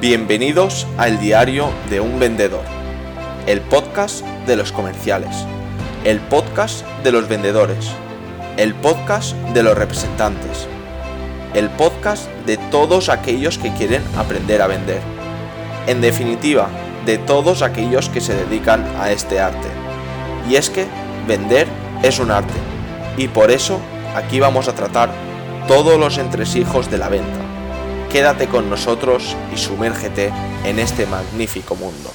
Bienvenidos al Diario de un Vendedor, el podcast de los comerciales, el podcast de los vendedores, el podcast de los representantes, el podcast de todos aquellos que quieren aprender a vender. En definitiva, de todos aquellos que se dedican a este arte. Y es que vender es un arte, y por eso aquí vamos a tratar todos los entresijos de la venta Quédate con nosotros y sumérgete en este magnífico mundo.